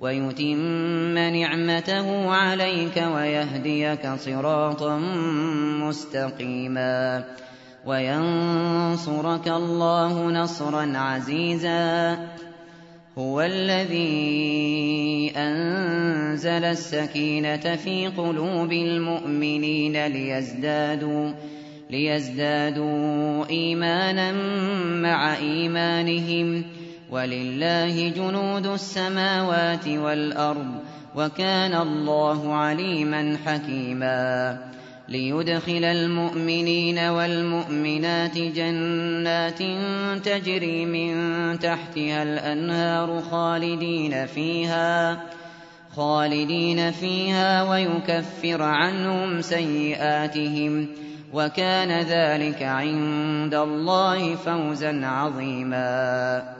ويتم نعمته عليك ويهديك صراطا مستقيما وينصرك الله نصرا عزيزا هو الذي أنزل السكينة في قلوب المؤمنين ليزدادوا ليزدادوا إيمانا مع إيمانهم ولله جنود السماوات والأرض وكان الله عليما حكيما. ليدخل المؤمنين والمؤمنات جنات تجري من تحتها الأنهار خالدين فيها خالدين فيها ويكفر عنهم سيئاتهم وكان ذلك عند الله فوزا عظيما.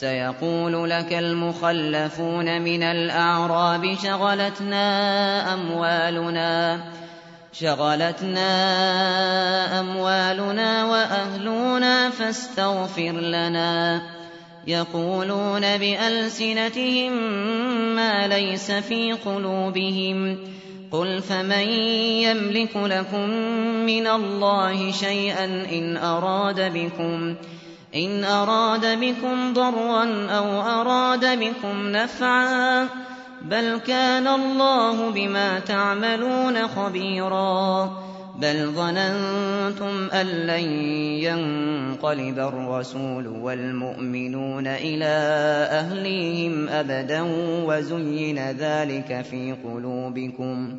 سيقول لك المخلفون من الأعراب شغلتنا أموالنا شغلتنا أموالنا وأهلنا فاستغفر لنا. يقولون بألسنتهم ما ليس في قلوبهم. قل فمن يملك لكم من الله شيئا إن أراد بكم؟ إن أراد بكم ضرا أو أراد بكم نفعا بل كان الله بما تعملون خبيرا بل ظننتم أن لن ينقلب الرسول والمؤمنون إلى أهليهم أبدا وزين ذلك في قلوبكم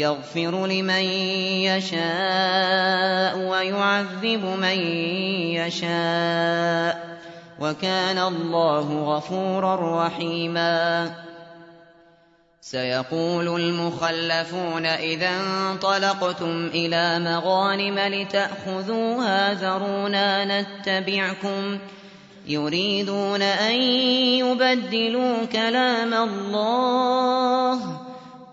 يغفر لمن يشاء ويعذب من يشاء وكان الله غفورا رحيما. سيقول المخلفون إذا انطلقتم إلى مغانم لتأخذوها ذرونا نتبعكم. يريدون أن يبدلوا كلام الله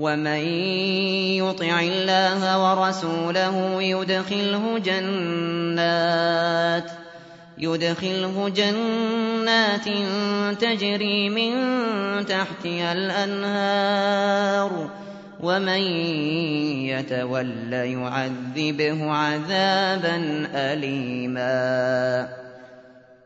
ومن يطع الله ورسوله يدخله جنات يدخله جنات تجري من تحتها الأنهار ومن يتول يعذبه عذابا أليما.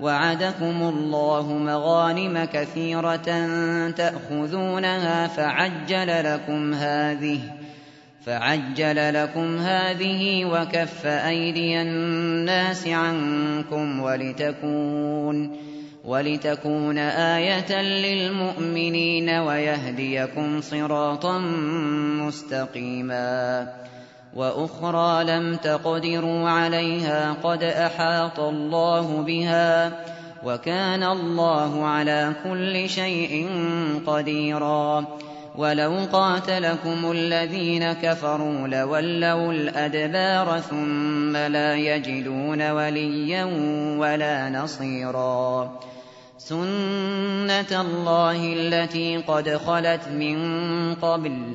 وعدكم الله مغانم كثيرة تأخذونها فعجل لكم هذه فعجل لكم هذه وكف أيدي الناس عنكم ولتكون ولتكون آية للمؤمنين ويهديكم صراطا مستقيما وأخرى لم تقدروا عليها قد أحاط الله بها وكان الله على كل شيء قديرا ولو قاتلكم الذين كفروا لولوا الأدبار ثم لا يجدون وليا ولا نصيرا سنة الله التي قد خلت من قبل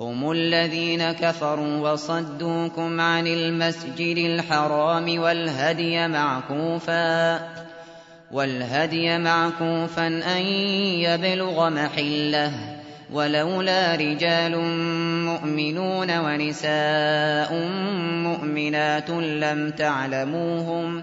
هم الذين كفروا وصدوكم عن المسجد الحرام والهدي معكوفا والهدي معكوفا أن يبلغ محلة. ولولا رجال مؤمنون ونساء مؤمنات لم تعلموهم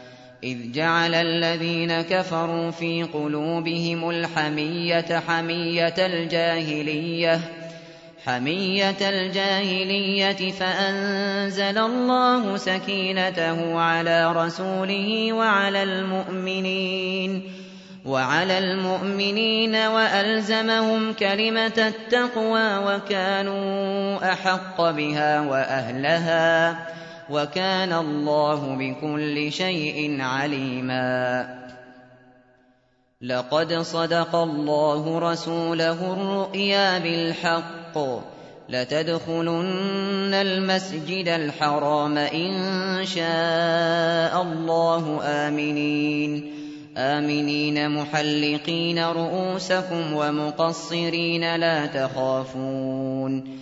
إذ جعل الذين كفروا في قلوبهم الحمية حمية الجاهلية حمية الجاهلية فأنزل الله سكينته على رسوله وعلى المؤمنين وعلى المؤمنين وألزمهم كلمة التقوى وكانوا أحق بها وأهلها. وكان الله بكل شيء عليما. لقد صدق الله رسوله الرؤيا بالحق. لتدخلن المسجد الحرام إن شاء الله آمنين. آمنين محلقين رؤوسكم ومقصرين لا تخافون.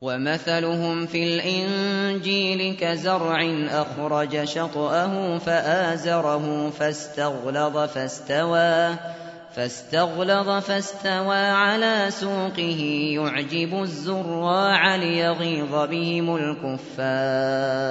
ومثلهم في الإنجيل كزرع أخرج شطأه فآزره فاستغلظ فاستوى فاستغلظ فاستوى على سوقه يعجب الزراع ليغيظ بهم الكفار.